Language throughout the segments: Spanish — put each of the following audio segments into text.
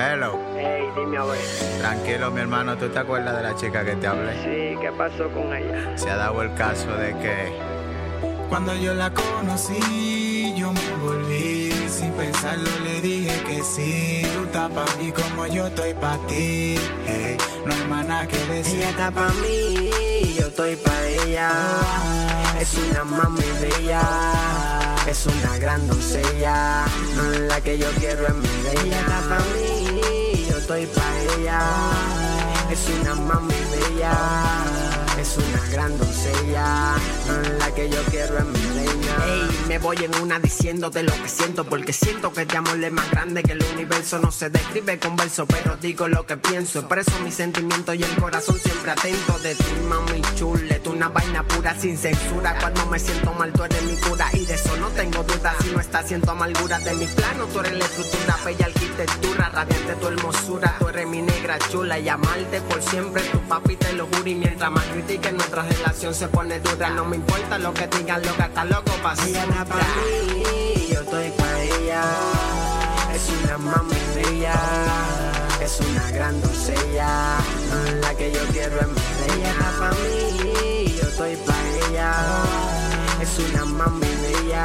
Hello. Hey, dime a ver. Tranquilo, mi hermano, ¿tú te acuerdas de la chica que te hablé? Sí, ¿qué pasó con ella? Se ha dado el caso de que Cuando yo la conocí, yo me envolví. Sin pensarlo le dije que sí. Tú estás pa' mí como yo estoy pa' ti. Hey, no hay más nada que decir. Ella está pa' mí, yo estoy pa' ella. Es una mami bella, es una gran doncella. No es la que yo quiero en mi vida. Ella está pa' mí, estoy pa' ella. Es una mami bella, es una gran doncella. Es la que yo quiero en mi reina. Ey, me voy en una diciéndote lo que siento, porque siento que este amor es más grande que el universo. No se describe con verso, pero digo lo que pienso. Expreso mis sentimientos y el corazón siempre atento de ti, chule. Pura sin censura. Cuando me siento mal, tú eres mi cura. Y de eso no tengo duda. Si no estás siento amargura de mi plano, tú eres la estructura, bella arquitectura, radiante tu hermosura. Tú eres mi negra chula y amarte por siempre. Tu papi te lo juro. Y mientras más critiquen, nuestra relación se pone dura. No me importa lo que digan, lo que está loco pa' Ella está pa' mí, yo estoy pa' ella. Es una mami bella, es una gran doncella. Es la que yo quiero en mi vida. Ella pa' mí, Es una mami bella,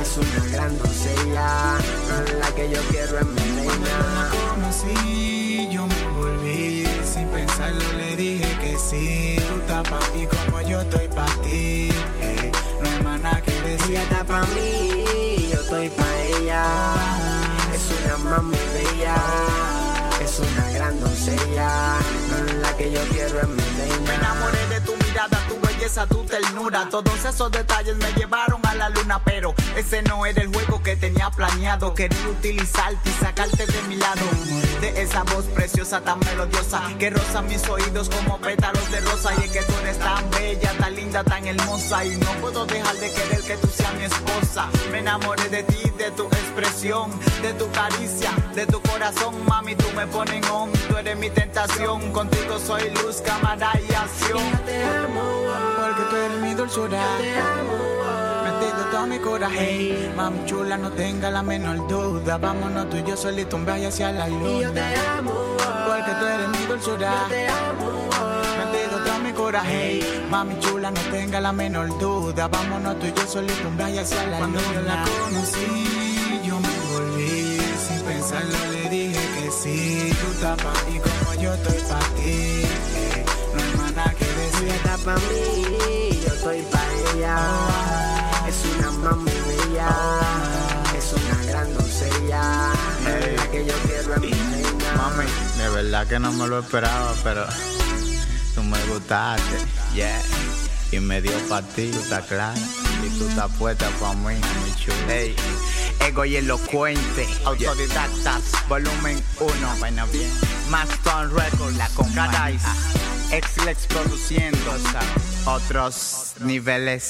es una gran doncella. Es la que yo quiero en mi reina. conocí, yo me envolví. Sin pensarlo le dije que sí. Tú estás pa' mí como yo estoy pa' ti. Hey, no hay más nada que decir. Ella está pa' mí, yo estoy pa' ella. Es una mami bella, es una gran doncella. No es la que yo quiero en mi belleza, tu. Todos esos detalles me llevaron a la luna, pero ese no era el juego que tenía planeado. Quería utilizarte y sacarte de mi lado. De esa voz preciosa, tan melodiosa, que roza mis oídos como pétalos de rosa. Y es que tú eres tan bella, tan linda, tan hermosa. Y no puedo dejar de querer que tú seas mi esposa. Me enamoré de ti, de tu expresión, de tu caricia, de tu corazón, mami. Tú me pones on, tú eres mi tentación. Contigo soy luz, cámara y acción. Tú dulzura. te amo. Metido todo mi coraje. Mami chula, no tenga la menor duda. Vámonos tú y yo solito un viaje hacia la Y yo te luna. amo, Porque tú eres mi dulzura. te amo. Metido todo mi coraje. Mami chula, no tenga la menor duda. Vámonos tú y yo solito un viaje hacia la Cuando luna. yo la conocí, yo me envolví. Sin pensarlo le dije que sí. Tú estás pa' mí como yo estoy pa' ti. Eh, no hay más nada que decir. está pa' mí, que yo quiero en mi reina. Mami, de verdad que no me lo esperaba, pero tú me gustaste, yeah. Y me dio pa' ti, tú estás clara. Y tú estás puesta pa' mí, mi chula. Ey, ego y elocuente, autodidactas, volumen 1, vaina bien. Maston Records, la Concadice, Exlex produciendo, otros niveles.